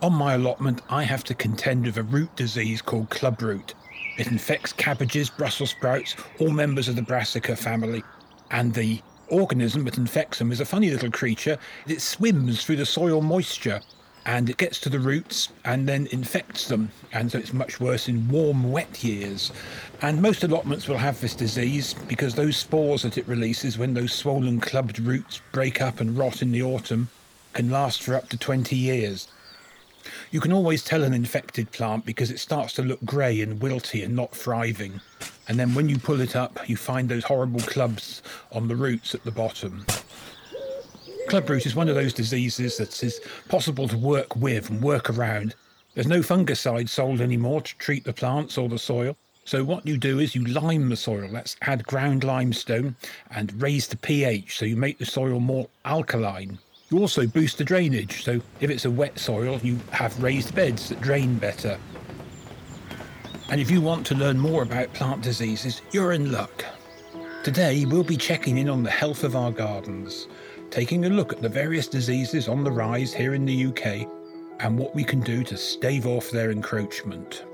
On my allotment, I have to contend with a root disease called club root. It infects cabbages, Brussels sprouts, all members of the brassica family. And the organism that infects them is a funny little creature. It swims through the soil moisture and it gets to the roots and then infects them. And so it's much worse in warm, wet years. And most allotments will have this disease because those spores that it releases when those swollen clubbed roots break up and rot in the autumn can last for up to 20 years. You can always tell an infected plant because it starts to look grey and wilty and not thriving. And then when you pull it up, you find those horrible clubs on the roots at the bottom. Club root is one of those diseases that is possible to work with and work around. There's no fungicide sold anymore to treat the plants or the soil. So what you do is you lime the soil. Let's add ground limestone and raise the pH so you make the soil more alkaline. You also boost the drainage, so if it's a wet soil, you have raised beds that drain better. And if you want to learn more about plant diseases, you're in luck. Today, we'll be checking in on the health of our gardens, taking a look at the various diseases on the rise here in the UK and what we can do to stave off their encroachment.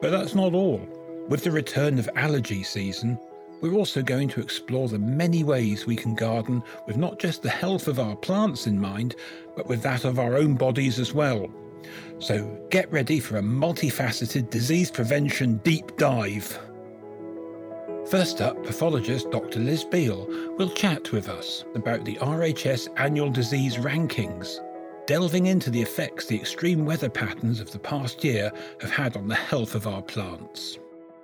But that's not all. With the return of allergy season, we're also going to explore the many ways we can garden with not just the health of our plants in mind, but with that of our own bodies as well. So get ready for a multifaceted disease prevention deep dive. First up, pathologist Dr. Liz Beal will chat with us about the RHS annual disease rankings, delving into the effects the extreme weather patterns of the past year have had on the health of our plants.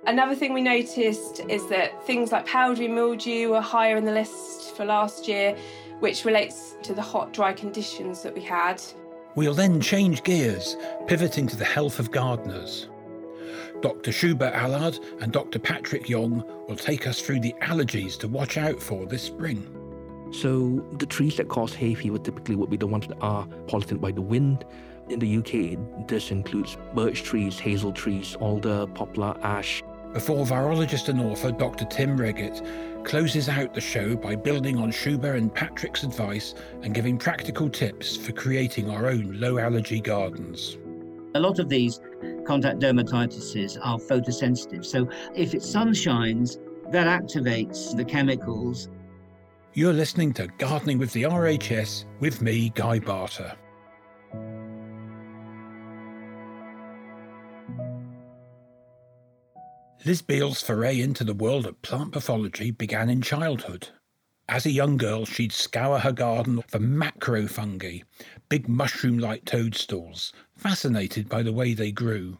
Another thing we noticed is that things like powdery mildew were higher in the list for last year, which relates to the hot, dry conditions that we had. We'll then change gears, pivoting to the health of gardeners. Dr. Shubha Allard and Dr. Patrick Yong will take us through the allergies to watch out for this spring. So, the trees that cause hay fever typically would be the ones that are pollinated by the wind. In the UK, this includes birch trees, hazel trees, alder, poplar, ash, before virologist and author Dr. Tim Wreghitt closes out the show by building on Shubha and Patrick's advice and giving practical tips for creating our own low allergy gardens. A lot of these contact dermatitises are photosensitive, so if it sun shines, that activates the chemicals. You're listening to Gardening with the RHS with me, Guy Barter. Liz Beal's foray into the world of plant pathology began in childhood. As a young girl, she'd scour her garden for macrofungi, big mushroom like toadstools, fascinated by the way they grew.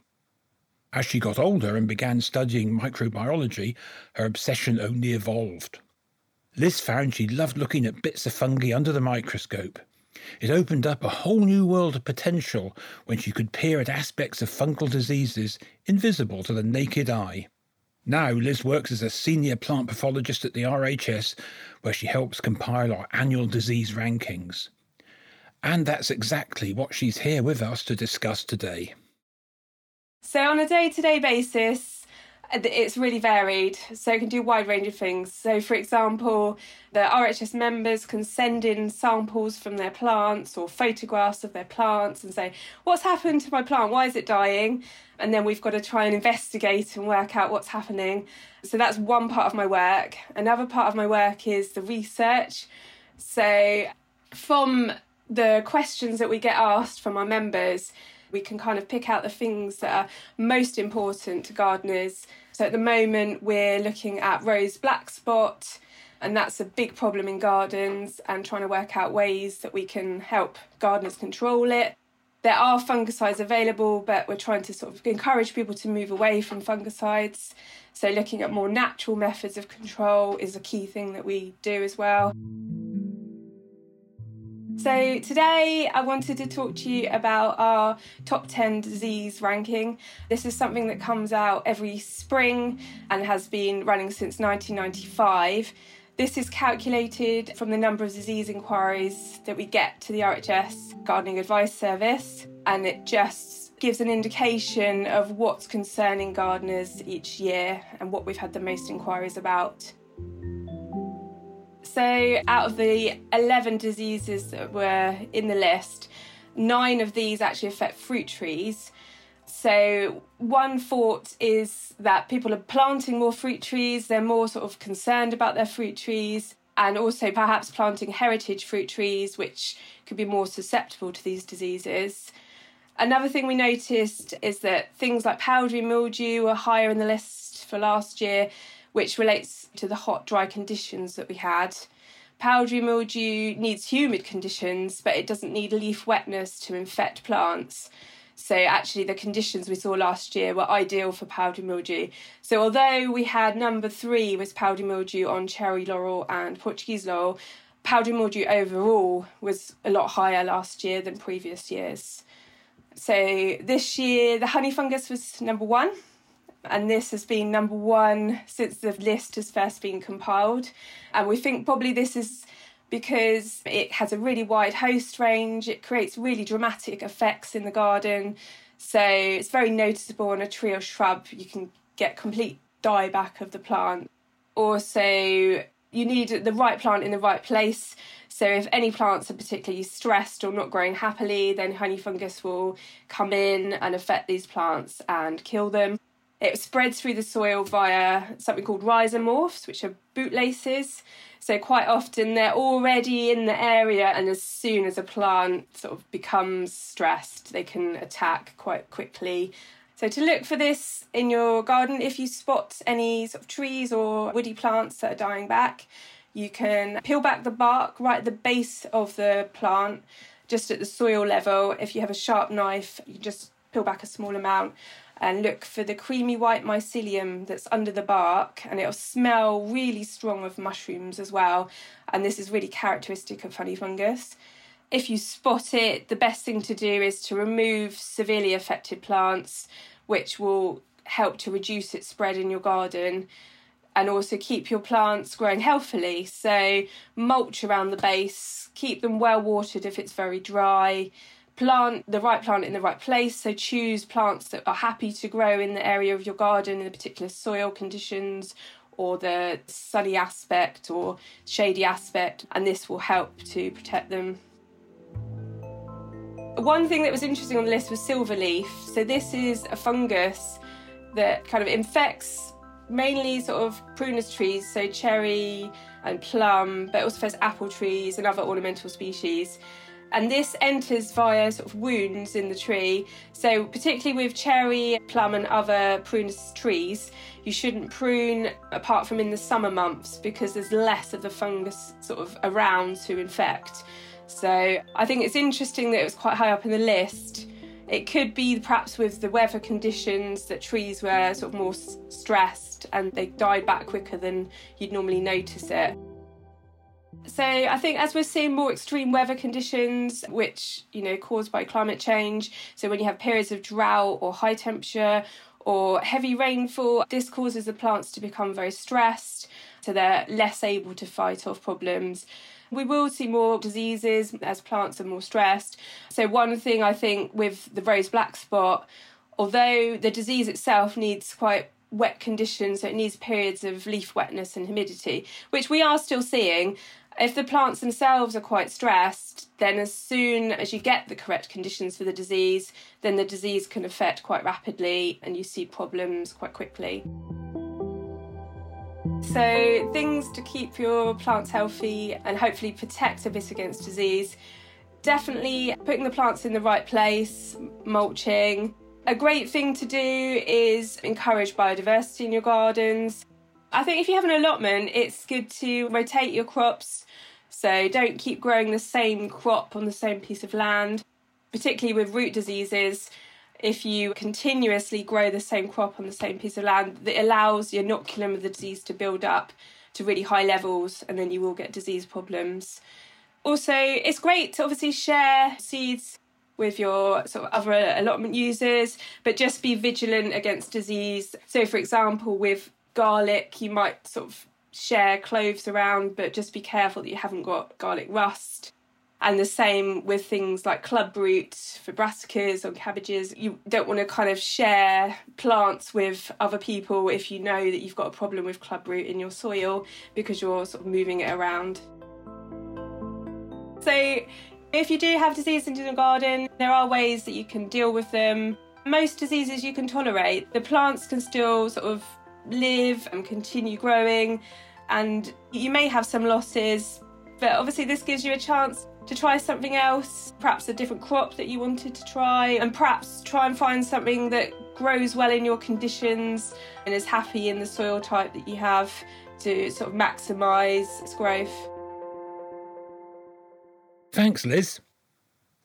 As she got older and began studying microbiology, her obsession only evolved. Liz found she loved looking at bits of fungi under the microscope. It opened up a whole new world of potential when she could peer at aspects of fungal diseases invisible to the naked eye. Now, Liz works as a senior plant pathologist at the RHS, where she helps compile our annual disease rankings. And that's exactly what she's here with us to discuss today. So, on a day to day basis, it's really varied, so it can do a wide range of things. So, for example, the RHS members can send in samples from their plants or photographs of their plants and say, What's happened to my plant? Why is it dying? And then we've got to try and investigate and work out what's happening. So, that's one part of my work. Another part of my work is the research. So, from the questions that we get asked from our members, we can kind of pick out the things that are most important to gardeners. So at the moment, we're looking at rose black spot, and that's a big problem in gardens, and trying to work out ways that we can help gardeners control it. There are fungicides available, but we're trying to sort of encourage people to move away from fungicides. So, looking at more natural methods of control is a key thing that we do as well. So, today I wanted to talk to you about our top 10 disease ranking. This is something that comes out every spring and has been running since 1995. This is calculated from the number of disease inquiries that we get to the RHS Gardening Advice Service, and it just gives an indication of what's concerning gardeners each year and what we've had the most inquiries about. So, out of the 11 diseases that were in the list, nine of these actually affect fruit trees. So, one thought is that people are planting more fruit trees, they're more sort of concerned about their fruit trees, and also perhaps planting heritage fruit trees, which could be more susceptible to these diseases. Another thing we noticed is that things like powdery mildew were higher in the list for last year, which relates to the hot, dry conditions that we had. Powdery mildew needs humid conditions, but it doesn't need leaf wetness to infect plants. So, actually, the conditions we saw last year were ideal for powdery mildew. So, although we had number three was powdery mildew on cherry laurel and Portuguese laurel, powdery mildew overall was a lot higher last year than previous years. So, this year, the honey fungus was number one and this has been number one since the list has first been compiled. And we think probably this is because it has a really wide host range, it creates really dramatic effects in the garden. So it's very noticeable on a tree or shrub. You can get complete dieback of the plant. Also, you need the right plant in the right place. So if any plants are particularly stressed or not growing happily, then honey fungus will come in and affect these plants and kill them. It spreads through the soil via something called rhizomorphs, which are bootlaces. So quite often they're already in the area, and as soon as a plant sort of becomes stressed, they can attack quite quickly. So to look for this in your garden, if you spot any sort of trees or woody plants that are dying back, you can peel back the bark right at the base of the plant, just at the soil level. If you have a sharp knife, you just peel back a small amount and look for the creamy white mycelium that's under the bark and it'll smell really strong of mushrooms as well. And this is really characteristic of honey fungus. If you spot it the best thing to do is to remove severely affected plants which will help to reduce its spread in your garden and also keep your plants growing healthily. So mulch around the base keep them well watered if it's very dry plant the right plant in the right place. So choose plants that are happy to grow in the area of your garden in the particular soil conditions or the sunny aspect or shady aspect, and this will help to protect them. One thing that was interesting on the list was silver leaf. So this is a fungus that kind of infects mainly sort of prunus trees, so cherry and plum, but also affects apple trees and other ornamental species and this enters via sort of wounds in the tree. So, particularly with cherry, plum, and other prunus trees, you shouldn't prune apart from in the summer months because there's less of the fungus sort of around to infect. So, I think it's interesting that it was quite high up in the list. It could be perhaps with the weather conditions that trees were sort of more stressed and they died back quicker than you'd normally notice it. So I think as we're seeing more extreme weather conditions, which you know caused by climate change, so when you have periods of drought or high temperature or heavy rainfall, this causes the plants to become very stressed, so they're less able to fight off problems. We will see more diseases as plants are more stressed. So one thing I think with the rose black spot, although the disease itself needs quite wet conditions, so it needs periods of leaf wetness and humidity, which we are still seeing. If the plants themselves are quite stressed, then as soon as you get the correct conditions for the disease, then the disease can affect quite rapidly and you see problems quite quickly. So, things to keep your plants healthy and hopefully protect a bit against disease definitely putting the plants in the right place, mulching. A great thing to do is encourage biodiversity in your gardens. I think if you have an allotment, it's good to rotate your crops. So don't keep growing the same crop on the same piece of land, particularly with root diseases. If you continuously grow the same crop on the same piece of land, it allows the inoculum of the disease to build up to really high levels, and then you will get disease problems. Also, it's great to obviously share seeds with your sort of other allotment users, but just be vigilant against disease. So, for example, with garlic, you might sort of share cloves around, but just be careful that you haven't got garlic rust. And the same with things like clubroot for brassicas or cabbages. You don't want to kind of share plants with other people if you know that you've got a problem with clubroot in your soil because you're sort of moving it around. So, if you do have disease in your garden, there are ways that you can deal with them. Most diseases you can tolerate. The plants can still sort of live and continue growing, and you may have some losses, but obviously, this gives you a chance to try something else, perhaps a different crop that you wanted to try, and perhaps try and find something that grows well in your conditions and is happy in the soil type that you have to sort of maximise its growth. Thanks, Liz.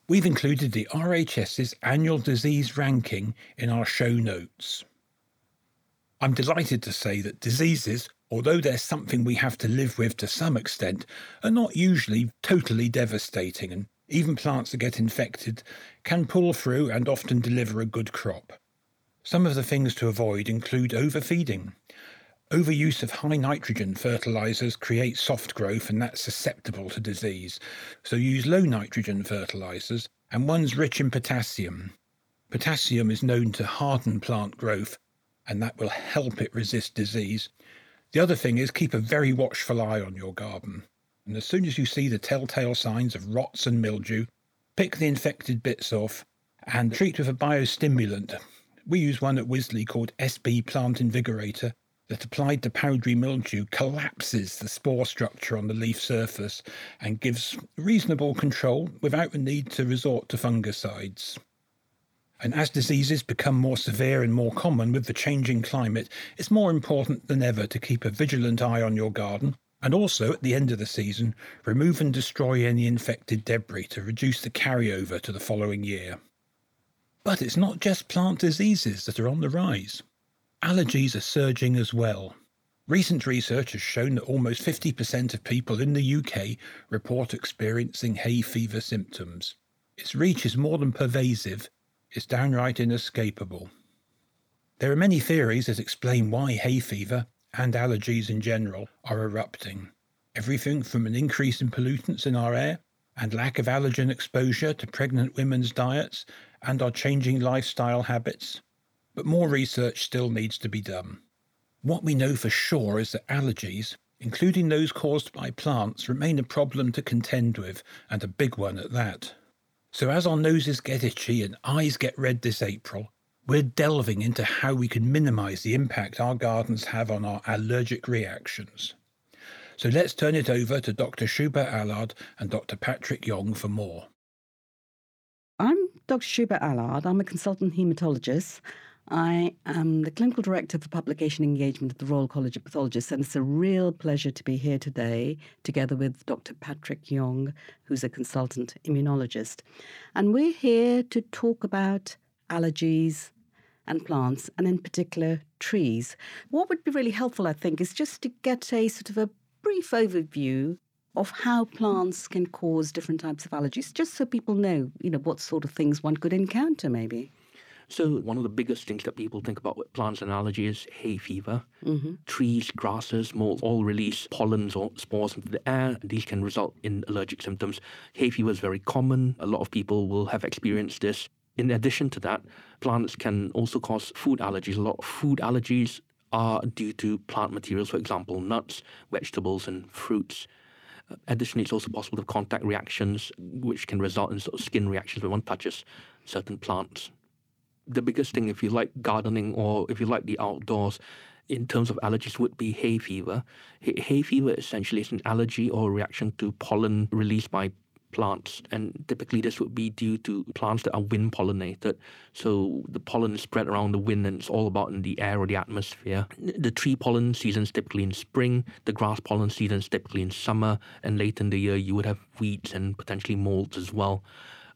We've included the RHS's annual disease ranking in our show notes. I'm delighted to say that diseases, although they're something we have to live with to some extent, are not usually totally devastating, and even plants that get infected can pull through and often deliver a good crop. Some of the things to avoid include overfeeding, Overuse of high nitrogen fertilizers creates soft growth and that's susceptible to disease. So use low nitrogen fertilizers and ones rich in potassium. Potassium is known to harden plant growth and that will help it resist disease. The other thing is keep a very watchful eye on your garden. And as soon as you see the telltale signs of rots and mildew, pick the infected bits off and treat with a biostimulant. We use one at Wisley called SB Plant Invigorator that applied to powdery mildew collapses the spore structure on the leaf surface and gives reasonable control without the need to resort to fungicides. And as diseases become more severe and more common with the changing climate, it's more important than ever to keep a vigilant eye on your garden and also at the end of the season remove and destroy any infected debris to reduce the carryover to the following year. But it's not just plant diseases that are on the rise. Allergies are surging as well. Recent research has shown that almost 50% of people in the UK report experiencing hay fever symptoms. Its reach is more than pervasive, it's downright inescapable. There are many theories that explain why hay fever, and allergies in general, are erupting. Everything from an increase in pollutants in our air and lack of allergen exposure to pregnant women's diets and our changing lifestyle habits but more research still needs to be done. What we know for sure is that allergies, including those caused by plants, remain a problem to contend with, and a big one at that. So, as our noses get itchy and eyes get red this April, we're delving into how we can minimise the impact our gardens have on our allergic reactions. So let's turn it over to Dr. Shubha Allard and Dr. Patrick Yong for more. I'm Dr. Shubha Allard. I'm a consultant haematologist I am the clinical director for publication engagement at the Royal College of Pathologists, and it's a real pleasure to be here today together with Dr. Patrick Yong, who's a consultant immunologist. And we're here to talk about allergies and plants, and in particular, trees. What would be really helpful, I think, is just to get a sort of a brief overview of how plants can cause different types of allergies, just so people know, you know, what sort of things one could encounter, maybe. So, one of the biggest things that people think about with plants and allergy is hay fever. Mm-hmm. Trees, grasses, molds all release pollens or spores into the air. These can result in allergic symptoms. Hay fever is very common. A lot of people will have experienced this. In addition to that, plants can also cause food allergies. A lot of food allergies are due to plant materials, for example, nuts, vegetables, and fruits. Additionally, it's also possible to have contact reactions, which can result in sort of skin reactions when one touches certain plants the biggest thing, if you like gardening or if you like the outdoors, in terms of allergies, would be hay fever. Hay fever essentially is an allergy or reaction to pollen released by plants. And typically, this would be due to plants that are wind pollinated. So the pollen is spread around the wind and it's all about in the air or the atmosphere. The tree pollen season is typically in spring, the grass pollen season is typically in summer, and late in the year, you would have weeds and potentially molds as well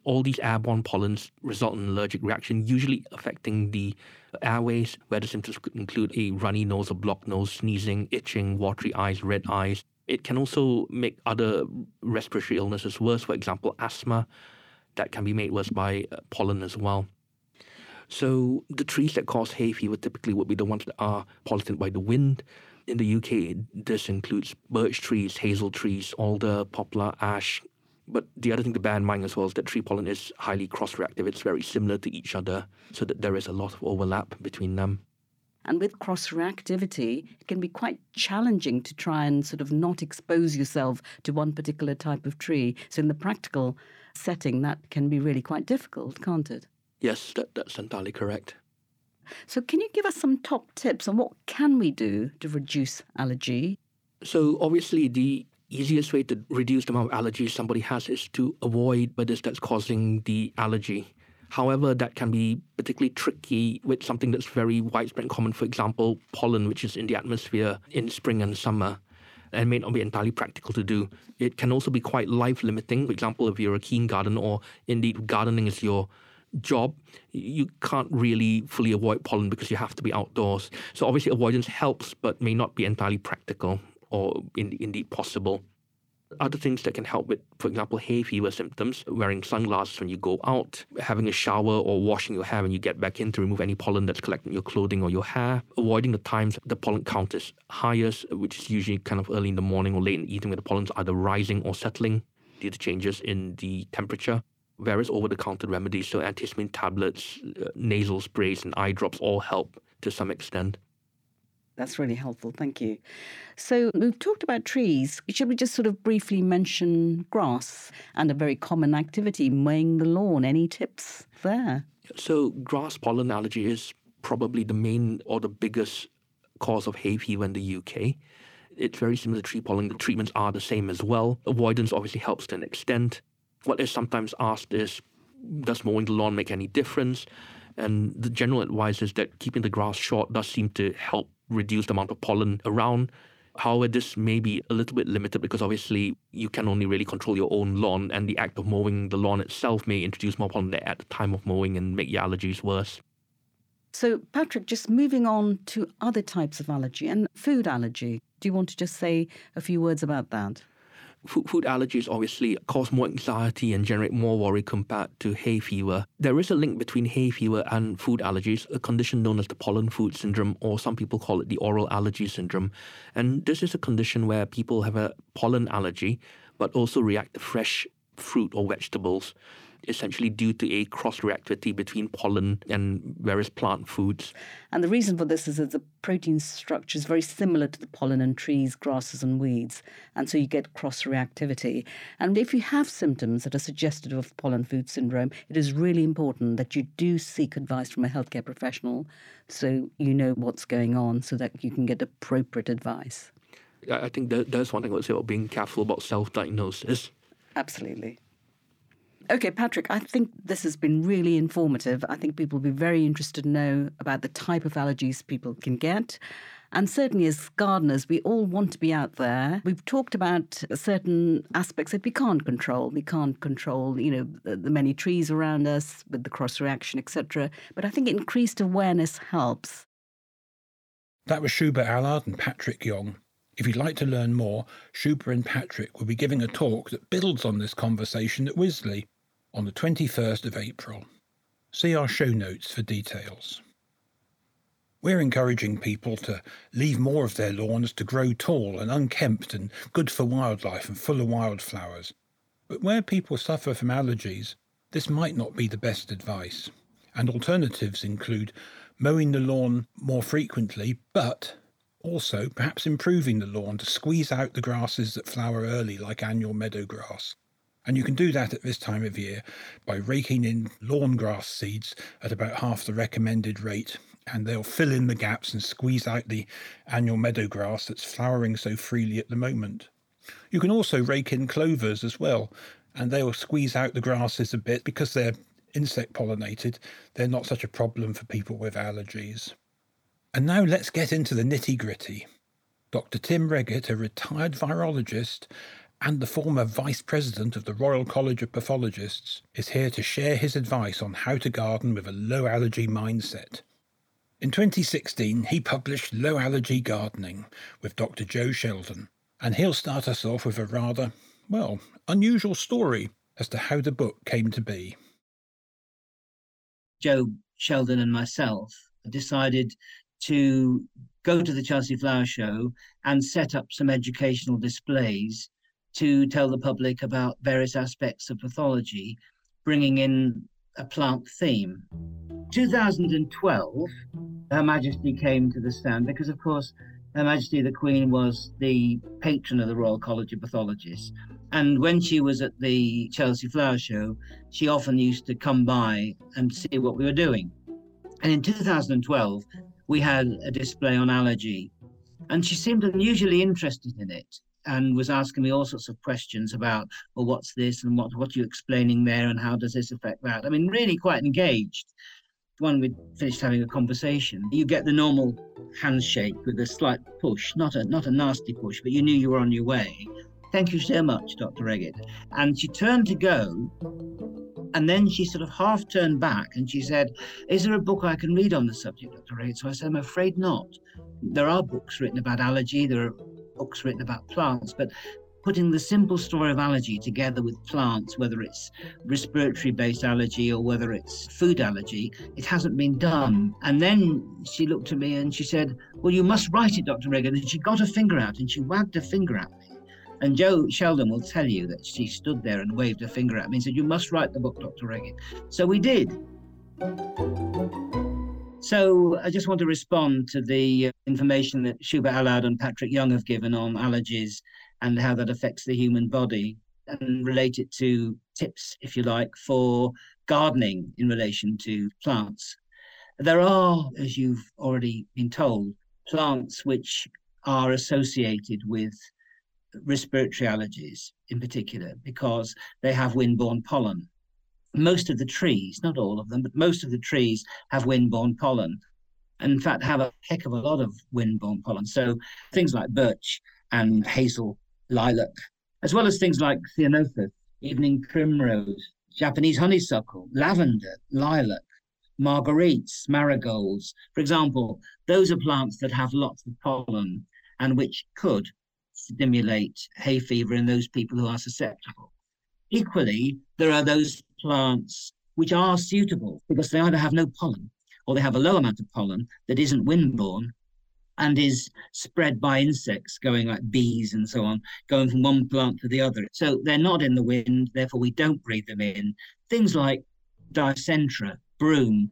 all these airborne pollens result in an allergic reaction, usually affecting the airways, where the symptoms could include a runny nose, a blocked nose, sneezing, itching, watery eyes, red eyes. It can also make other respiratory illnesses worse, for example, asthma, that can be made worse by uh, pollen as well. So the trees that cause hay fever typically would be the ones that are pollinated by the wind. In the UK, this includes birch trees, hazel trees, alder, poplar, ash, but the other thing to bear in mind as well is that tree pollen is highly cross-reactive. It's very similar to each other, so that there is a lot of overlap between them. And with cross reactivity, it can be quite challenging to try and sort of not expose yourself to one particular type of tree. So, in the practical setting, that can be really quite difficult, can't it? Yes, that, that's entirely correct. So, can you give us some top tips on what can we do to reduce allergy? So, obviously, the easiest way to reduce the amount of allergies somebody has is to avoid what is that's causing the allergy. However, that can be particularly tricky with something that's very widespread and common, for example, pollen, which is in the atmosphere in spring and summer and may not be entirely practical to do. It can also be quite life limiting. For example, if you're a keen gardener or indeed gardening is your job, you can't really fully avoid pollen because you have to be outdoors. So obviously avoidance helps, but may not be entirely practical or in, indeed possible. Other things that can help with, for example, hay fever symptoms, wearing sunglasses when you go out, having a shower or washing your hair when you get back in to remove any pollen that's collected in your clothing or your hair, avoiding the times the pollen count is highest, which is usually kind of early in the morning or late in the evening where the pollen's either rising or settling due to changes in the temperature. Various over the counter remedies, so antihistamine tablets, uh, nasal sprays, and eye drops all help to some extent. That's really helpful. Thank you. So, we've talked about trees. Should we just sort of briefly mention grass and a very common activity, mowing the lawn? Any tips there? So, grass pollen allergy is probably the main or the biggest cause of hay fever in the UK. It's very similar to tree pollen. The treatments are the same as well. Avoidance obviously helps to an extent. What is sometimes asked is Does mowing the lawn make any difference? And the general advice is that keeping the grass short does seem to help reduced amount of pollen around. However, this may be a little bit limited because obviously you can only really control your own lawn, and the act of mowing the lawn itself may introduce more pollen at the time of mowing and make your allergies worse. So, Patrick, just moving on to other types of allergy and food allergy, do you want to just say a few words about that? Food, food allergies obviously cause more anxiety and generate more worry compared to hay fever. There is a link between hay fever and food allergies, a condition known as the pollen food syndrome, or some people call it the oral allergy syndrome. And this is a condition where people have a pollen allergy, but also react to fresh fruit or vegetables essentially due to a cross reactivity between pollen and various plant foods. And the reason for this is that the protein structure is very similar to the pollen in trees, grasses, and weeds. And so you get cross reactivity. And if you have symptoms that are suggestive of pollen food syndrome, it is really important that you do seek advice from a healthcare professional so you know what's going on so that you can get appropriate advice. I think there's one thing I would say about being careful about self diagnosis. Absolutely. Okay, Patrick, I think this has been really informative. I think people will be very interested to know about the type of allergies people can get. And certainly, as gardeners, we all want to be out there. We've talked about certain aspects that we can't control. We can't control, you know, the, many trees around us with the cross reaction, etc. But I think increased awareness helps. That was Shubha Allard and Patrick Yong. If you'd like to learn more, Shubha and Patrick will be giving a talk that builds on this conversation at Wisley on the 21st of April. See our show notes for details. We're encouraging people to leave more of their lawns to grow tall and unkempt and good for wildlife and full of wildflowers. But where people suffer from allergies, this might not be the best advice. And alternatives include mowing the lawn more frequently, but also perhaps improving the lawn to squeeze out the grasses that flower early, like annual meadow grass. And you can do that at this time of year by raking in lawn grass seeds at about half the recommended rate. And they'll fill in the gaps and squeeze out the annual meadow grass that's flowering so freely at the moment. You can also rake in clovers as well. and they will squeeze out the grasses a bit because they're insect pollinated. They're not such a problem for people with allergies. And now let's get into the nitty gritty. Dr. Tim Wreghitt, a retired virologist and the former vice president of the Royal College of Pathologists, is here to share his advice on how to garden with a low allergy mindset. In 2016, he published Low Allergy Gardening with Dr. Joe Sheldon, and he'll start us off with a rather, well, unusual story as to how the book came to be. Joe Sheldon and myself decided to go to the Chelsea Flower Show and set up some educational displays to tell the public about various aspects of pathology, bringing in a plant theme. 2012, Her Majesty came to the stand because, of course, Her Majesty the Queen was the patron of the Royal College of Pathologists. And when she was at the Chelsea Flower Show, she often used to come by and see what we were doing. And in 2012, we had a display on allergy, and she seemed unusually interested in it and was asking me all sorts of questions about, well, what's this and what what are you explaining there and how does this affect that? I mean, really quite engaged. When we finished having a conversation, you get the normal handshake with a slight push, not a not a nasty push, but you knew you were on your way. Thank you so much, Dr. Wreghitt. And she turned to go, and then she sort of half turned back and she said, Is there a book I can read on the subject, Dr. Wreghitt? So I said, I'm afraid not. There are books written about allergy, there are books written about plants, but putting the simple story of allergy together with plants, whether it's respiratory based allergy or whether it's food allergy, it hasn't been done. And then she looked at me and she said, Well, you must write it, Dr. Wreghitt. And she got her finger out and she wagged her finger at me. And Joe Sheldon will tell you that she stood there and waved her finger at me and said, You must write the book, Dr. Wreghitt. So we did. So I just want to respond to the uh, information that Shubha Allard and Patrick Yong have given on allergies and how that affects the human body and relate it to tips, if you like, for gardening in relation to plants. There are, as you've already been told, plants which are associated with respiratory allergies in particular because they have windborne pollen. Most of the trees, not all of them, but most of the trees have windborne pollen. And in fact, have a heck of a lot of windborne pollen. So things like birch and hazel, lilac, as well as things like ceanothus, evening primrose, Japanese honeysuckle, lavender, lilac, marguerites, marigolds. For example, those are plants that have lots of pollen and which could stimulate hay fever in those people who are susceptible. Equally, there are those plants which are suitable because they either have no pollen or they have a low amount of pollen that isn't windborne and is spread by insects going like bees and so on, going from one plant to the other. So they're not in the wind, therefore we don't breathe them in. Things like dicentra, broom,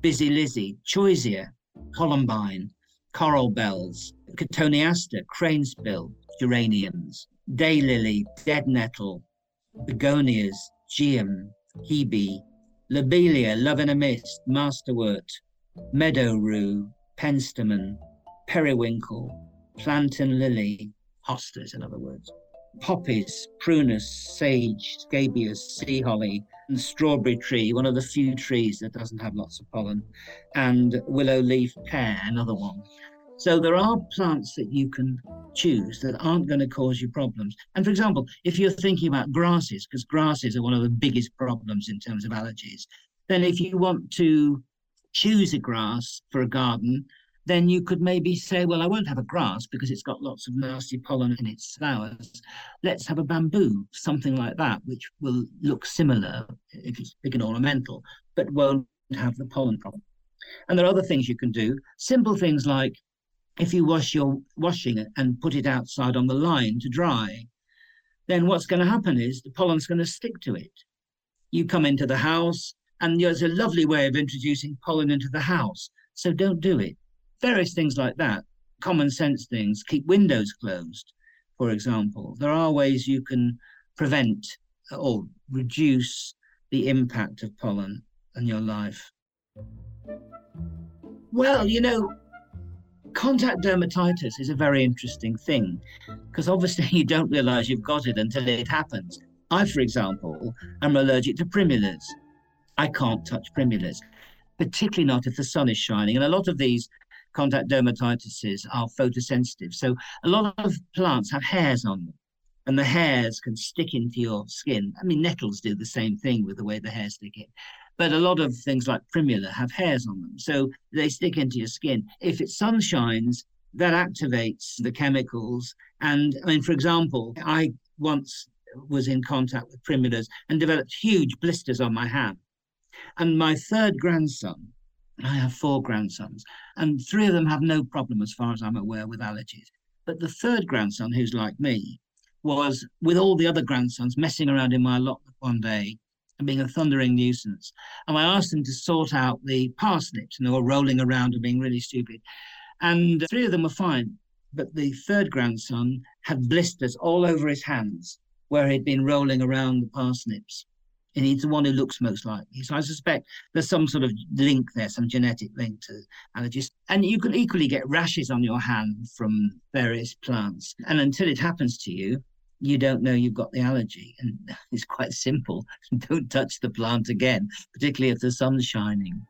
busy lizzie, choisya, columbine, coral bells, cotoneaster, cranesbill, geraniums, daylily, dead nettle, begonias, geum, hebe, lobelia, love in a mist, masterwort, meadow rue, penstemon, periwinkle, plantain lily, hostas in other words, poppies, prunus, sage, scabious, sea holly, and strawberry tree, one of the few trees that doesn't have lots of pollen, and willow leaf pear, another one. So there are plants that you can choose that aren't going to cause you problems. And for example, if you're thinking about grasses, because grasses are one of the biggest problems in terms of allergies, then if you want to choose a grass for a garden, then you could maybe say, well, I won't have a grass because it's got lots of nasty pollen in its flowers. Let's have a bamboo, something like that, which will look similar if it's big and ornamental, but won't have the pollen problem. And there are other things you can do, simple things like if you wash your washing and put it outside on the line to dry, then what's going to happen is the pollen's going to stick to it. You come into the house, and there's a lovely way of introducing pollen into the house. So don't do it. Various things like that, common sense things. Keep windows closed, for example. There are ways you can prevent or reduce the impact of pollen on your life. Well, you know, contact dermatitis is a very interesting thing because obviously you don't realize you've got it until it happens. I, for example, am allergic to primulas. I can't touch primulas, particularly not if the sun is shining. And a lot of these contact dermatitises are photosensitive. So a lot of plants have hairs on them, and the hairs can stick into your skin. I mean, nettles do the same thing with the way the hairs stick in. But a lot of things like primula have hairs on them, so they stick into your skin. If it sun shines, that activates the chemicals. And I mean, for example, I once was in contact with primulas and developed huge blisters on my hand. And my third grandson, I have four grandsons, and three of them have no problem, as far as I'm aware, with allergies. But the third grandson, who's like me, was with all the other grandsons messing around in my allotment one day and being a thundering nuisance. And I asked them to sort out the parsnips, and they were rolling around and being really stupid. And three of them were fine, but the third grandson had blisters all over his hands where he'd been rolling around the parsnips and he's the one who looks most like. So I suspect there's some sort of link there, some genetic link to allergies. And you can equally get rashes on your hand from various plants. And until it happens to you, you don't know you've got the allergy. And it's quite simple. don't touch the plant again, particularly if the sun's shining.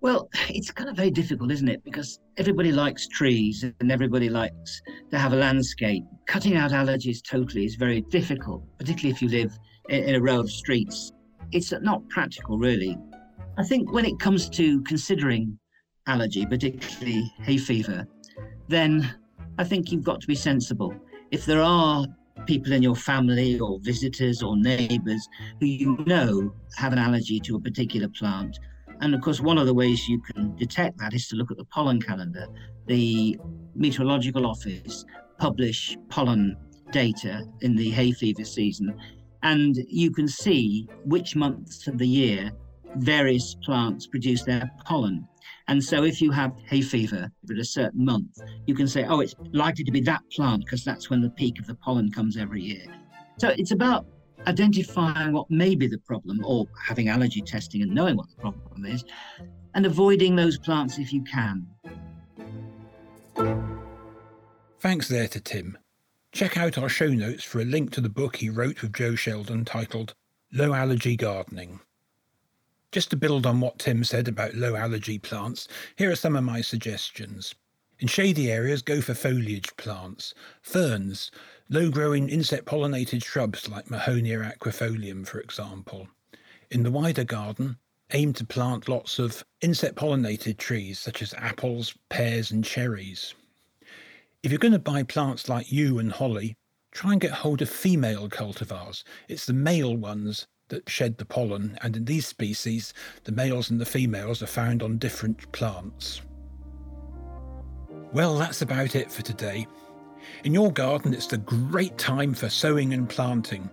Well, it's kind of very difficult, isn't it? Because everybody likes trees and everybody likes to have a landscape. Cutting out allergies totally is very difficult, particularly if you live in a row of streets. It's not practical, really. I think when it comes to considering allergy, particularly hay fever, then I think you've got to be sensible. If there are people in your family or visitors or neighbors who you know have an allergy to a particular plant, and of course, one of the ways you can detect that is to look at the pollen calendar. The Meteorological Office publish pollen data in the hay fever season, and you can see which months of the year various plants produce their pollen. And so, if you have hay fever at a certain month, you can say, oh, it's likely to be that plant because that's when the peak of the pollen comes every year. So, it's about identifying what may be the problem or having allergy testing and knowing what the problem is and avoiding those plants if you can. Thanks there to Tim. Check out our show notes for a link to the book he wrote with Joe Sheldon titled Low Allergy Gardening. Just to build on what Tim said about low allergy plants, here are some of my suggestions. In shady areas, go for foliage plants, ferns, low growing insect pollinated shrubs like Mahonia aquifolium, for example. In the wider garden, aim to plant lots of insect pollinated trees such as apples, pears, and cherries. If you're going to buy plants like yew and holly, try and get hold of female cultivars. It's the male ones that shed the pollen, and in these species, the males and the females are found on different plants. Well, that's about it for today. In your garden, it's the great time for sowing and planting.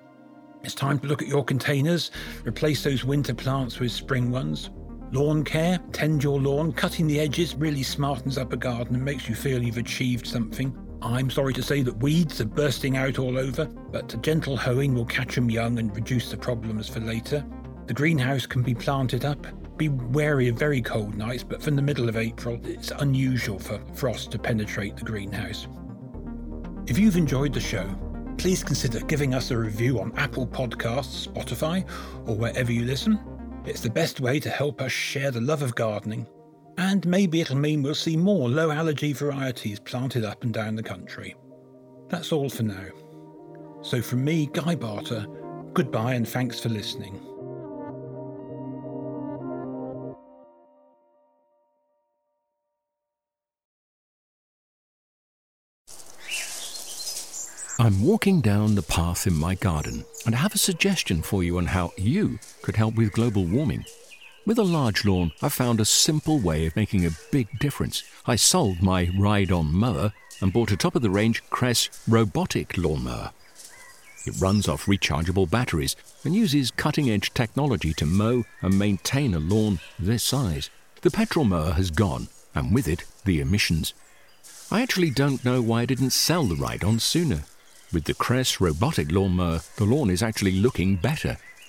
It's time to look at your containers, replace those winter plants with spring ones. Lawn care, tend your lawn, cutting the edges really smartens up a garden and makes you feel you've achieved something. I'm sorry to say that weeds are bursting out all over, but gentle hoeing will catch them young and reduce the problems for later. The greenhouse can be planted up. Be wary of very cold nights, but from the middle of April, it's unusual for frost to penetrate the greenhouse. If you've enjoyed the show, please consider giving us a review on Apple Podcasts, Spotify, or wherever you listen. It's the best way to help us share the love of gardening. And maybe it'll mean we'll see more low allergy varieties planted up and down the country. That's all for now. So from me, Guy Barter, goodbye and thanks for listening. I'm walking down the path in my garden and I have a suggestion for you on how you could help with global warming. With a large lawn, I found a simple way of making a big difference. I sold my ride on mower and bought a top of the range Kress robotic lawnmower. It runs off rechargeable batteries and uses cutting edge technology to mow and maintain a lawn this size. The petrol mower has gone, and with it, the emissions. I actually don't know why I didn't sell the ride on sooner. With the Kress robotic lawnmower, the lawn is actually looking better.